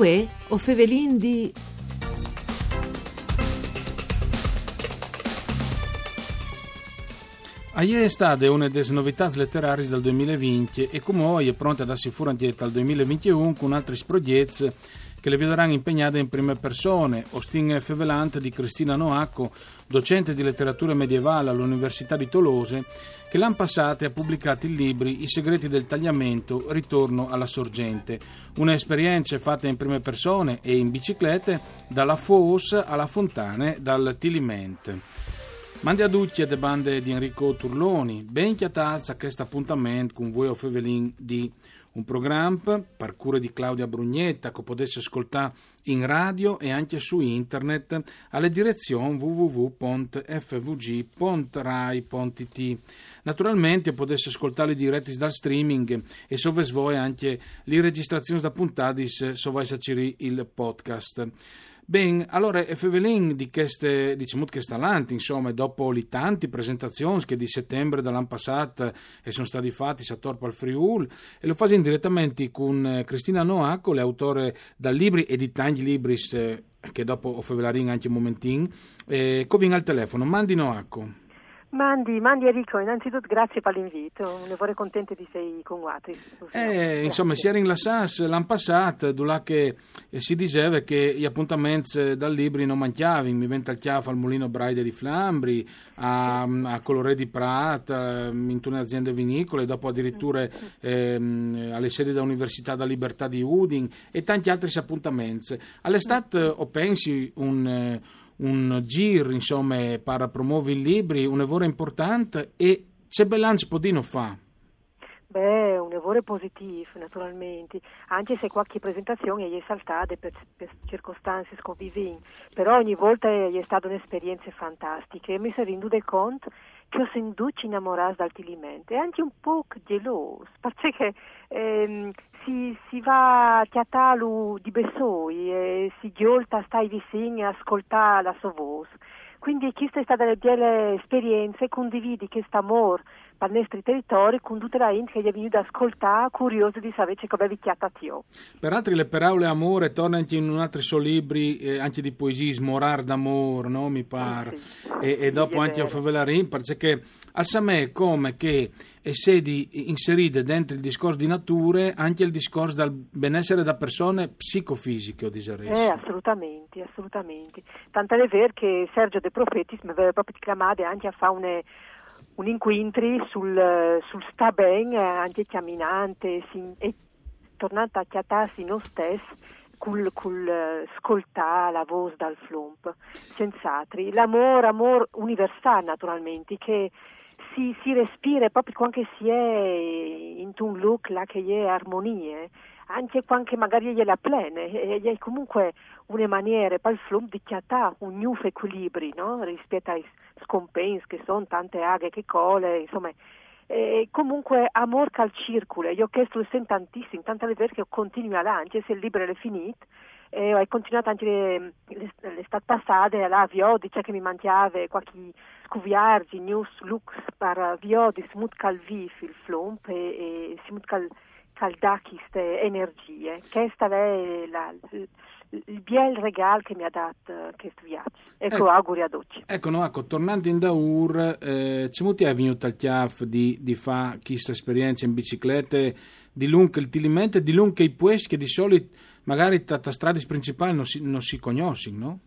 Uè, o Fevelin di... Aie è stata una delle novità letterarie del 2020 e come oggi è pronta ad darsi fuori dal 2021 con altri progetti che le vedranno impegnate in prime persone. Ostin Fevelante di Cristina Noacco, docente di letteratura medievale all'Università di Tolose, che l'anno passato ha pubblicato i libri I segreti del tagliamento, Ritorno alla sorgente. Un'esperienza fatta in prime persone e in biciclette dalla Fos alla Fontane, dal Tiliment. Mandi a tutti le bande di Enrico Turloni, ben chiatazza a questo appuntamento con voi o Fevelin di un programma cura di Claudia Brugnetta che potesse ascoltare in radio e anche su internet alle direzioni www.fvg.rai.it. Naturalmente potesse ascoltare i diretti dal streaming e voi anche le registrazioni da vai a il podcast. Ben, allora Fevelin di queste, diciamo che stalanti, insomma, dopo le tante presentazioni che di settembre dell'anno passato e sono stati fatti a Torpo al Friul, e lo facciamo direttamente con eh, Cristina Noaco, l'autore da libri e di tanti libri eh, che dopo Fevelarin anche un momentino, eh, covin al telefono, mandi Noaco. Mandi, mandi Enrico, innanzitutto grazie per l'invito, ne vorrei contento di sei con Guati. Eh, insomma, si era in la SAS l'anno passato, dove eh, si diceva che gli appuntamenti dal libri non mancavano, mi venta il chiafo al mulino Braide di Flambri, a, a Colore di Prata, in tutte aziende vinicole, dopo addirittura ehm, alle sedi dell'Università da Libertà di Udin e tanti altri appuntamenti. All'estate ho pensi un un giro insomma, per promuovere i libri, un lavoro importante e c'è bilancio Podino fa? Beh, un lavoro positivo naturalmente, anche se qualche presentazione è saltata per, per circostanze sconviventi, però ogni volta è stata un'esperienza fantastica. E mi sono renduto conto che ho sentito innamorata dal Tilimento e anche un po' geloso, perché ehm, si, si, va a Chiatalu di Bessoi e si giolta, stai vicino a ascoltare la sua voce. Quindi questa è stata la belle esperienza, condividi questo amore per i nostri territori con tutta la gente che è venuta ad ascoltare, curiosa di sapere come vi chiatatio. Per altri le parole amore torna anche in un altro suo libri, eh, anche di poesia, Smorar d'amore, no? mi pare, sì. e, e, dopo sì, anche a Favelarin, perché al Samè come che e sedi inserite dentro il discorso di nature anche il discorso del benessere da persone psicofisiche o diseresi. Eh, assolutamente, assolutamente. Tanto è vero che Sergio De Profetis mi aveva proprio chiamato anche a fare un, un incontro sul, sul sta ben, anche camminante, e tornando a chiatarsi non stesso col, col ascoltare la voce dal flump, senz'altro. L'amore, amore universale naturalmente, che si, si respira proprio quando si è in un look là che è armonie, anche quando magari è la plena, è comunque una maniera per il flum di chiattare un nuovo equilibrio no? rispetto ai scompensi che sono tante aghe che cole, insomma. E comunque amor cal circolo, io ho chiesto tantissimo, tanto è vero che io continuo avanti, se il libro è finito, e ho continuato anche l'estate passata alla Viodi, cioè che mi mangiava qualche scuviargi, news lux per Viodi, smut cal vif il flump e, e smut cal dacchiste energie. Questa è la, il biel regalo che mi ha dato questo viaggio. Ecco, ecco auguri ad oggi. Ecco, no, ecco, tornando in Daur, eh, c'è molti è venuto al chiaf di, di fare questa esperienza in bicicletta, di lungo il tilimento, di lungo i pueschi che di solito magari tra strade principali non si, non si conoscono, no?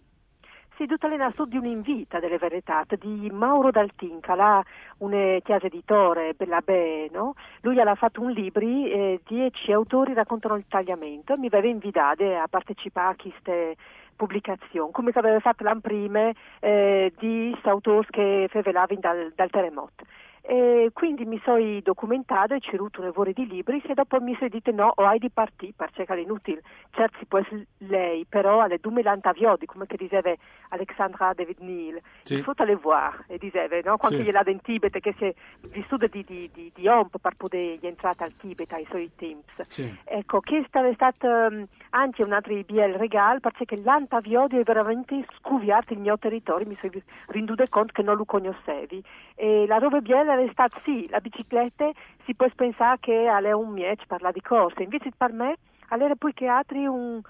Sì, tutta le su di un'invita delle verità di Mauro Daltinca, là un chiesa editore, Bella Be, no? Lui ha fatto un libro, eh, dieci autori raccontano il tagliamento, mi aveva invitato a partecipare a queste pubblicazioni, come aveva fatto l'anno prima eh, di autori che fevelavano dal, dal terremoto. E quindi mi sono documentato e ho un lavoro di libri e dopo mi sono detto no, o hai di partire perché è inutile. Certo si può essere lei, però alle 2000 aviodi, come che diceva Alexandra David Neal, sì. il faut aller voir, e diceva, no? quando sì. gliela in Tibet, che si è vissuto di, di, di, di omp per poter entrare al Tibet ai suoi tempi. Sì. Ecco, questo è stato um, anche un altro bel regalo perché l'antaviodi è veramente scuviato il mio territorio, mi sono renduto conto che non lo conoscevi. E la roba bella l'estate sì, la bicicletta si può pensare che è un miec parla di corsa, invece per me era poi che altri un,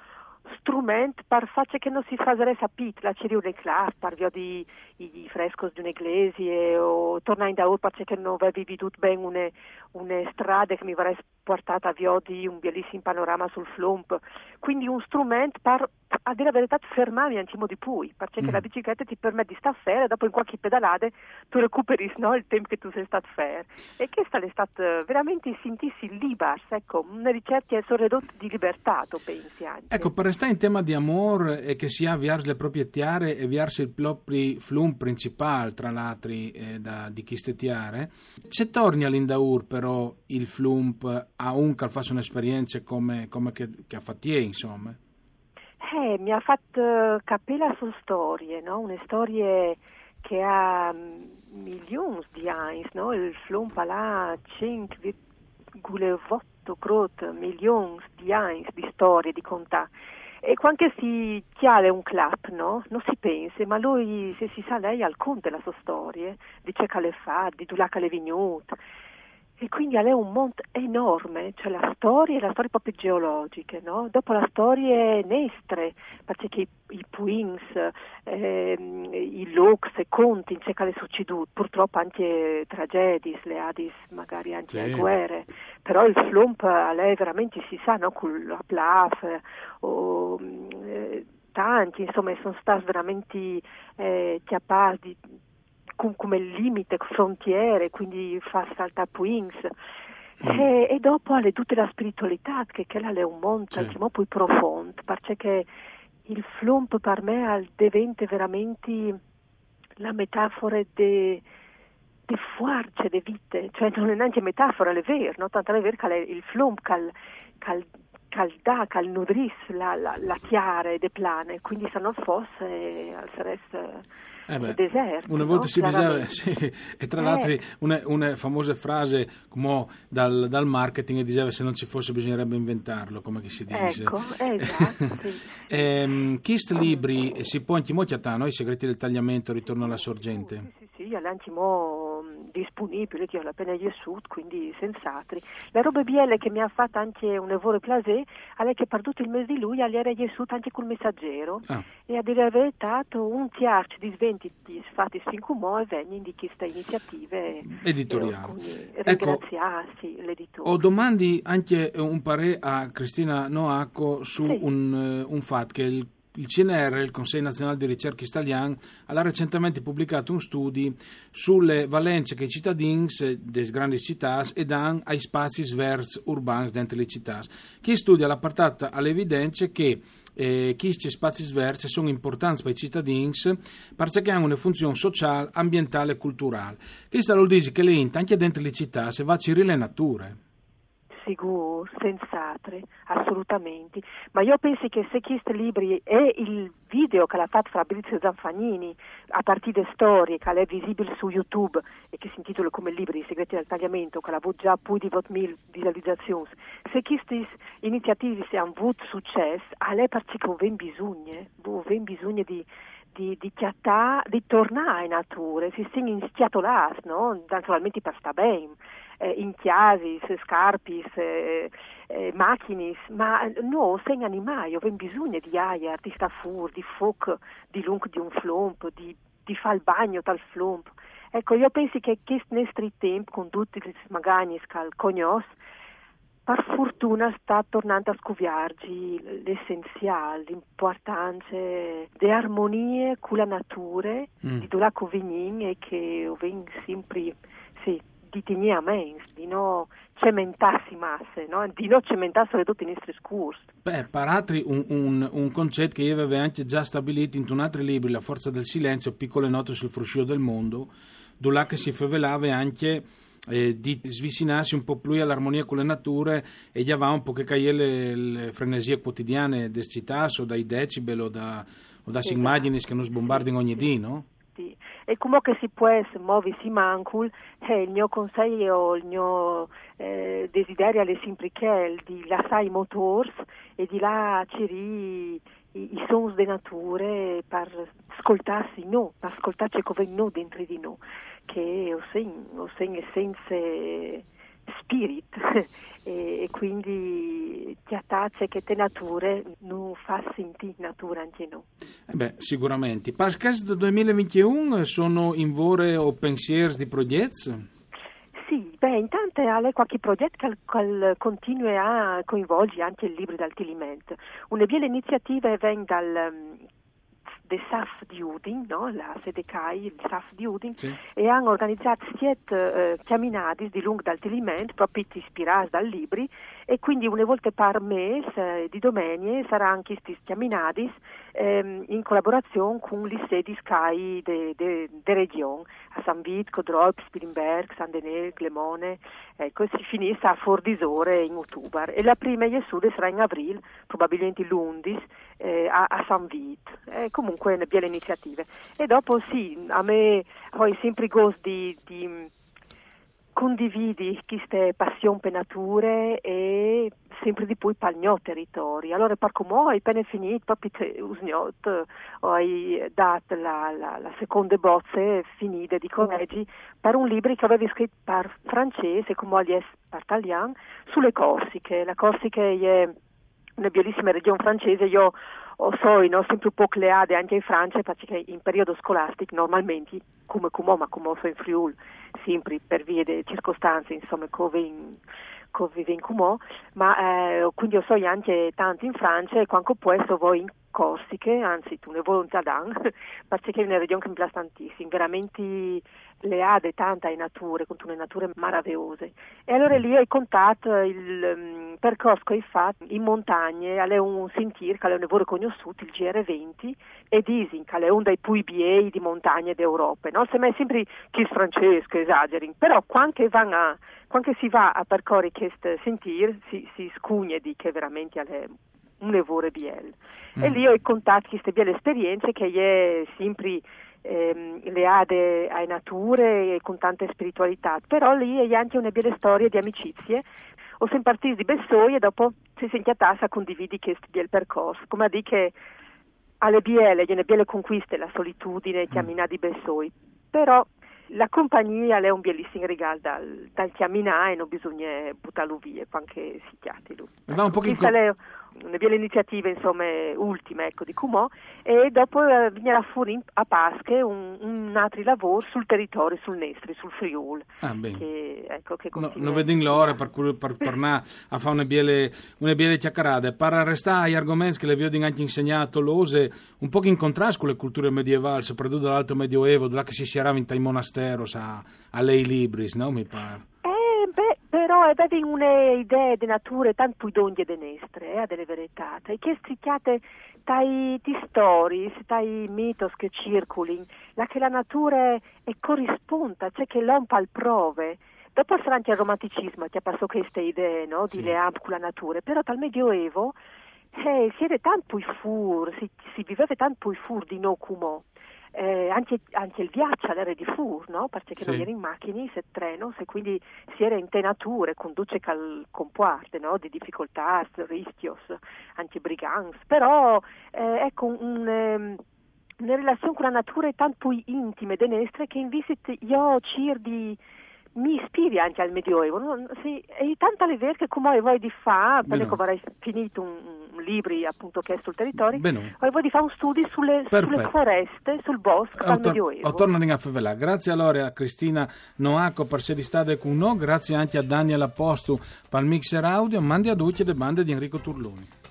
strument per fare che non si facesse sapere la cirio le classe, per via di i frescos di un'eglise o tornare in da perché non avevi veduto bene una, una strada che mi avrebbe portata via di un bellissimo panorama sul flump. Quindi un strumento per, a dire la verità, fermarmi un attimo di più, perché mm. la bicicletta ti permette di stare fermo e dopo in qualche pedalata tu recuperi no, il tempo che tu sei stato fermo. E questa è stata veramente sentirsi libera, ecco, una ricerca sorredotta di libertà, tu pensi anche. Ecco, per restare in tema di amore e che sia avviarsi le proprie tiare e avviarsi il proprio flum principale, tra l'altro, eh, da, di chi stettiare, se torni all'Indaur però il flump a un che fa un'esperienza come, come che, che ha fatto ieri, insomma? Eh, mi ha fatto capire la sua storia, no? Una storia che ha mm, milioni di anni, no? Il flump ha 5,8 milioni di anni di storia, di contà. E quando si chiede un clap, no? Non si pensa, ma lui, se si sa lei, al conte la sua storia, dice che le fa, di dove le è venuto. E quindi è un mondo enorme, cioè la storia, la storia proprio geologiche, no? Dopo la storia nestre, perché i, i Puins, eh, i Lux, i conti, c'è che le succeduto, purtroppo anche tragedie, le Adis, magari anche sì. guerre, però il flump a lei veramente si sa, no? Con la plaf, o, eh, tanti, insomma, sono stati veramente eh, chiappati come limite, frontiere, quindi fa saltare wings. Mm. E, e, dopo alle tutte la spiritualità, che quella è un mondo sì. molto più profondo, perché il flump per me diventa veramente la metafora di de fuarce de vite, cioè non è neanche metafora, è vero, no? tanto è vero che il flump cal, cal, cal dà, cal nudris la, la, la chiara de plane, quindi se non fosse al sareste eh beh, deserto. Una volta no? si diceva, sì, e tra eh. l'altro una, una, famosa frase come dal, dal, marketing diceva se non ci fosse bisognerebbe inventarlo, come si dice. Ecco, esatto. Sì. ehm, Chist libri si può anche a te, no? i segreti del tagliamento, ritorno alla sorgente. Sì, sì, sì, anche disponibili, io appena Yesud, quindi sensatri. La roba biele che mi ha fatto anche un evore plasé, è che per tutto il mese di lui era Yesud anche col messaggero ah. e a dire la verità un tiarci di sventi fatti fin come e vegni di queste iniziative editoriali. E ecco, l'editore. Ho domandi anche un parere a Cristina Noacco su sì. un, un fatto che il il CNR, il Consiglio Nazionale di Ricerca Italiano, ha recentemente pubblicato un studio sulle valenze che i cittadini delle grandi città danno ai spazi sverts urbani dentro le città. Chi studia la portata all'evidenza che eh, questi spazi sverts sono importanti per i cittadini perché hanno una funzione sociale, ambientale e culturale. Questo vuol dire che le anche dentro le città se va a cirire nature sicuro, senz'altro, assolutamente. Ma io penso che se questi libri e il video che l'ha fatto Fabrizio Zanfagnini a partire da storie che è visibile su YouTube e che si intitola come Libri i segreti del tagliamento, che ha avuto già più di 20.000 visualizzazioni, se queste iniziative hanno avuto successo, a lei perché aveva bisogno, aveva bisogno di di, di, chiattà, di tornare in natura, si sono inschiatolati, no? naturalmente per stare bene eh, in chiasis, scarpis, eh, eh, macchinis, ma no, segna animali, abbiamo bisogno di aia, di stafur, di foc, di lung di un flomp, di, di fare il bagno dal flomp. Ecco, io penso che questo nostro tempo, con tutti i magani che cognos, per fortuna sta tornando a scoviarci l'essenziale, l'importanza di armonie con la natura, mm. di dove la e che vengono sempre sì, di tenere a mens, di non cementarsi masse, no? di non cementarsi tutti i nostri scurs. Beh, per altri un, un, un, concetto che io avevo anche già stabilito in un altro libro, La forza del silenzio, piccole note sul fruscio del mondo, dove che si favelava anche eh, di svicinarsi un po' più all'armonia con le nature e gli aveva un po' che caie le, le frenesie quotidiane del città o dai decibel o da, o da esatto. immagini che non sbombardino ogni dì, no? E come che si può muoversi mancul, eh, il mio consiglio, il mio eh, desiderio è sempre che di lasciare i motori e di là ciri i, i sons delle nature per ascoltarsi no, per ascoltarci come no dentro di noi, che ho segno, ho segno essenze spirit e, quindi ti attacci che te nature non fa sentire natura anche noi. Eh beh, sicuramente. Del 2021 sono in vore o pensieri di progetti? Sì, beh, intanto ha qualche progetto che, continua a coinvolgere anche il libro d'altilimento. Una bella iniziativa viene dal del SAF di Udin, no? la sede CAI, il SAF di Udin, sì. e hanno organizzato siete eh, camminate di lungo d'altiliment, proprio ispirati dal libri, e quindi una volta per mese eh, di domenica sarà anche questi camminati ehm, in collaborazione con le sedi CAI de, de, regione, a San Vito, Codrop, Spilimberg, San Denis, Glemone, ecco, si finisce a Fordisore in ottobre. E la prima in Sud sarà in aprile, probabilmente l'11, eh, a, a, San Vito. Eh, comunque ne belle iniziative. E dopo sì, a me ho sempre gosto di, di condividi queste passioni per nature e sempre di più per il territorio. Allora, per come ho appena finito, proprio ho dato la, la, la seconda bozza finita di collegi per un libro che avevo scritto per francese, come ho per italiano, sulle Corsiche. La Corsica è una bellissima regione francese, io ho so, no, sempre un po' cleade anche in Francia, perché in periodo scolastico normalmente, come come ma come so in Friuli, sempre per via delle circostanze, insomma, come in vive in Cumò, ma eh, quindi io so anche tanti in Francia e quando questo voi in Corsiche, anzi tu ne vuoi un zadan, perché è una regione che mi piace tantissimo, veramente le ade tanta in nature, con tutte nature meravigliose. E allora lì ho contato il um, percorso che fatto in montagne, è un sentiero che è un lavoro conosciuto, il GR20, e disin che è uno dei più bei di montagne d'Europa. No? Se me sempre chi francesco esageri, però quando, a, quando si va a percorrere questo sentiero si, si scugna di che veramente è un lavoro bello. Mm. E lì ho contato queste belle esperienze che è sempre ehm, leade ai nature e con tanta spiritualità, però lì è anche una bella storia di amicizie. Ho sempre partito di Bessoi e dopo si sente a tassa condividi questo bel percorso, come a dire che alle biele, gliene belle conquiste la solitudine, chiamina mm. di Bessoi, però la compagnia è un bellissimo regalo dal, dal chiaminare e non bisogna buttarlo via quando si chiatti lui. Va un po' in una bella iniziativa insomma ultima ecco, di Cumò e dopo eh, verrà fuori a Pasche un, un, altro lavoro sul territorio, sul Nestri, sul Friuli. Ah, che, ecco, che no, non vedo l'ora per, per tornare a fare una bella, una bella chiacchierata. Per restare agli argomenti che le vi ho anche insegnato, l'ose un po' in contrasto con le culture medievali, soprattutto dall'alto medioevo, dove si si era in monastero, a, a lei libris, no? Mi pare avevi un'idea di natura tanto d'ogni de nestre, eh, delle verità, e che stricchiate dai stories, dai mitos che circolino, la che la natura è corrisponda, cioè che l'uomo al prove. Dopo sarà anche il romanticismo che ha passato queste idee no, di sì. leam con la natura, però dal Medioevo eh, si era tanto i fur, si, si viveva tanto i fur di no come eh, anche, anche, il viaggio all'era di fur, no? perché sì. non era in macchine, se treno, se quindi si era in tenature, conduce cal comporte no? di difficoltà, rischios, anche brigands, però eh, ecco un, um, una relazione con la natura è tanto intima e destra che in visita io cerco di mi ispiri anche al Medioevo. No? Sì, e tanto le che come vuoi di fare, perché avrei finito un, un libro appunto che è sul territorio, vuoi di fare un studio sulle, sulle, foreste, sul bosco al Medioevo. Torno a Favela. Grazie allora a Cristina Noaco per essere stata con noi, grazie anche a Daniel Apostu per il mixer audio, mandi a tutti le bande di Enrico Turluni.